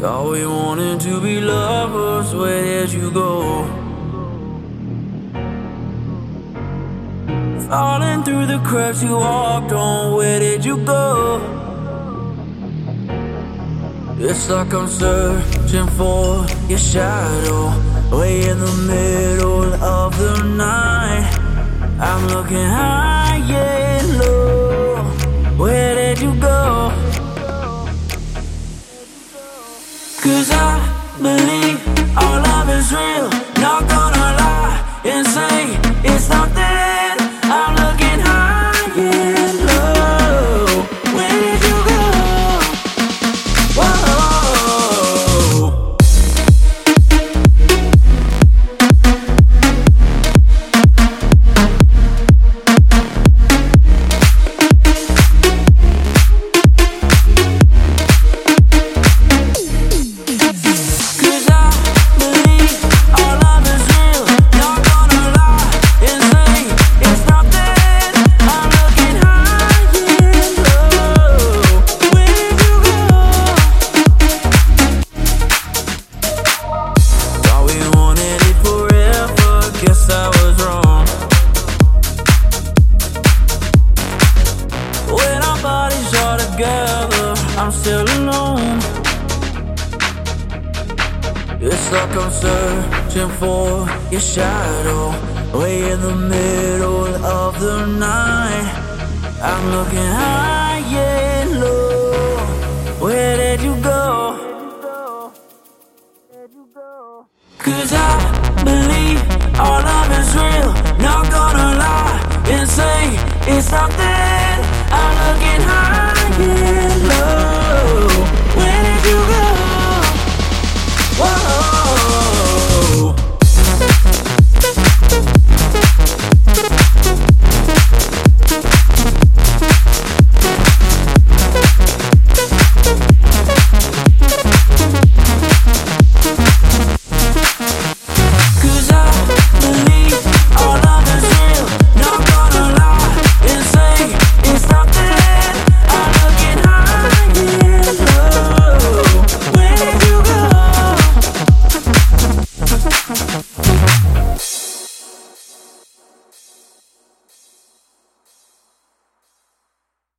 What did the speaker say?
Thought we wanted to be lovers, where did you go? Falling through the cracks you walked on, where did you go? It's like I'm searching for your shadow, way in the middle of the night. I'm looking high Cause I believe our love is real. together, I'm still alone. It's like I'm searching for your shadow, way in the middle of the night. I'm looking high and low. Where did you go? Cause I believe all of is real. Not gonna lie and say it's something.